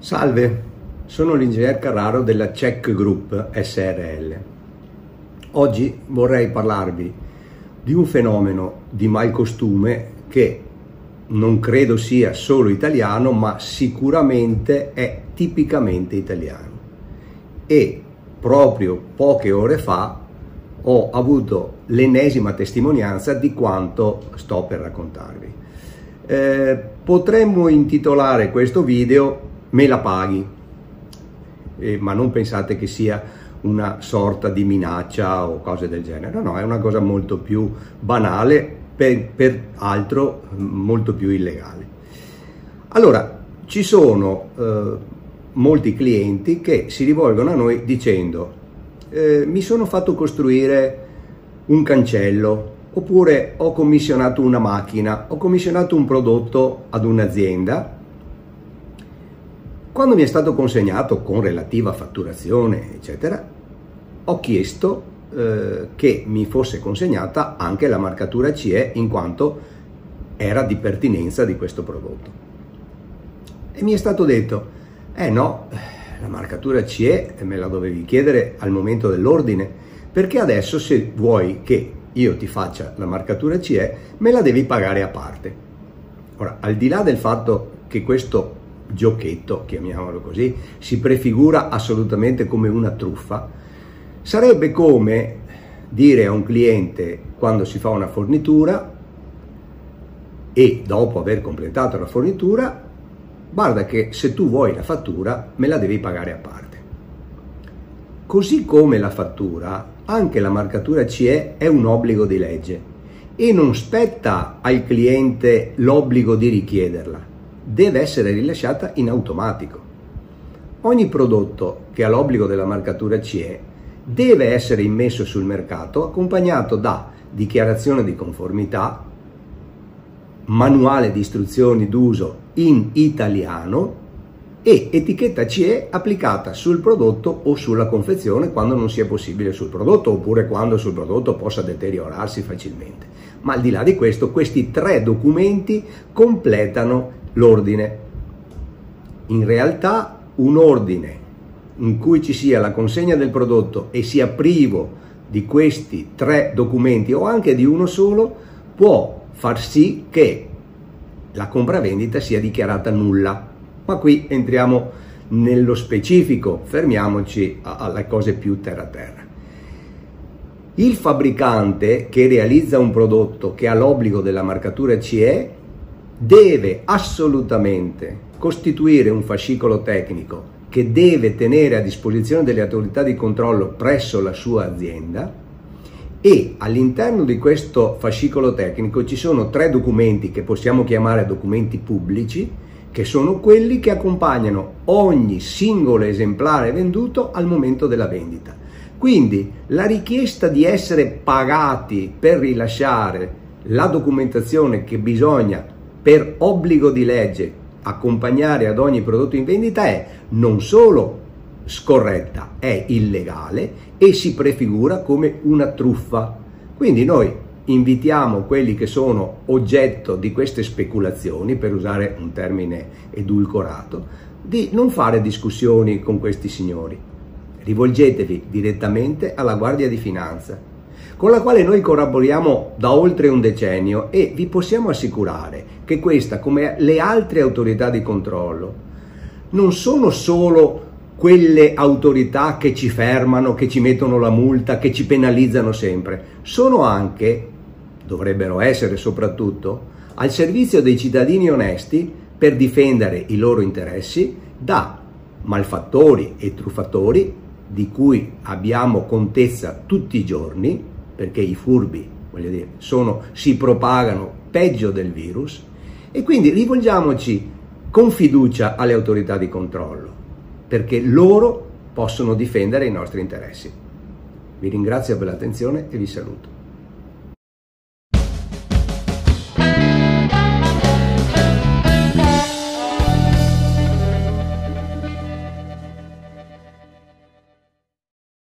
Salve, sono l'ingegner Carraro della Check Group SRL. Oggi vorrei parlarvi di un fenomeno di malcostume che non credo sia solo italiano, ma sicuramente è tipicamente italiano. E proprio poche ore fa ho avuto l'ennesima testimonianza di quanto sto per raccontarvi. Eh, potremmo intitolare questo video me la paghi, eh, ma non pensate che sia una sorta di minaccia o cose del genere, no, è una cosa molto più banale, per, per altro molto più illegale. Allora, ci sono eh, molti clienti che si rivolgono a noi dicendo eh, mi sono fatto costruire un cancello oppure ho commissionato una macchina, ho commissionato un prodotto ad un'azienda quando mi è stato consegnato con relativa fatturazione, eccetera, ho chiesto eh, che mi fosse consegnata anche la marcatura CE in quanto era di pertinenza di questo prodotto. E mi è stato detto, eh no, la marcatura CE me la dovevi chiedere al momento dell'ordine, perché adesso se vuoi che io ti faccia la marcatura CE, me la devi pagare a parte. Ora, al di là del fatto che questo giochetto, chiamiamolo così, si prefigura assolutamente come una truffa, sarebbe come dire a un cliente quando si fa una fornitura e dopo aver completato la fornitura, guarda che se tu vuoi la fattura me la devi pagare a parte. Così come la fattura, anche la marcatura CE è un obbligo di legge e non spetta al cliente l'obbligo di richiederla deve essere rilasciata in automatico. Ogni prodotto che ha l'obbligo della marcatura CE deve essere immesso sul mercato accompagnato da dichiarazione di conformità, manuale di istruzioni d'uso in italiano e etichetta CE applicata sul prodotto o sulla confezione quando non sia possibile sul prodotto oppure quando sul prodotto possa deteriorarsi facilmente. Ma al di là di questo, questi tre documenti completano l'ordine. In realtà un ordine in cui ci sia la consegna del prodotto e sia privo di questi tre documenti o anche di uno solo può far sì che la compravendita sia dichiarata nulla. Ma qui entriamo nello specifico, fermiamoci alle cose più terra terra. Il fabbricante che realizza un prodotto che ha l'obbligo della marcatura CE deve assolutamente costituire un fascicolo tecnico che deve tenere a disposizione delle autorità di controllo presso la sua azienda e all'interno di questo fascicolo tecnico ci sono tre documenti che possiamo chiamare documenti pubblici che sono quelli che accompagnano ogni singolo esemplare venduto al momento della vendita. Quindi la richiesta di essere pagati per rilasciare la documentazione che bisogna per obbligo di legge accompagnare ad ogni prodotto in vendita è non solo scorretta, è illegale e si prefigura come una truffa. Quindi noi invitiamo quelli che sono oggetto di queste speculazioni, per usare un termine edulcorato, di non fare discussioni con questi signori. Rivolgetevi direttamente alla Guardia di Finanza con la quale noi collaboriamo da oltre un decennio e vi possiamo assicurare che questa, come le altre autorità di controllo, non sono solo quelle autorità che ci fermano, che ci mettono la multa, che ci penalizzano sempre, sono anche, dovrebbero essere soprattutto, al servizio dei cittadini onesti per difendere i loro interessi da malfattori e truffatori di cui abbiamo contezza tutti i giorni perché i furbi dire, sono, si propagano peggio del virus e quindi rivolgiamoci con fiducia alle autorità di controllo perché loro possono difendere i nostri interessi. Vi ringrazio per l'attenzione e vi saluto.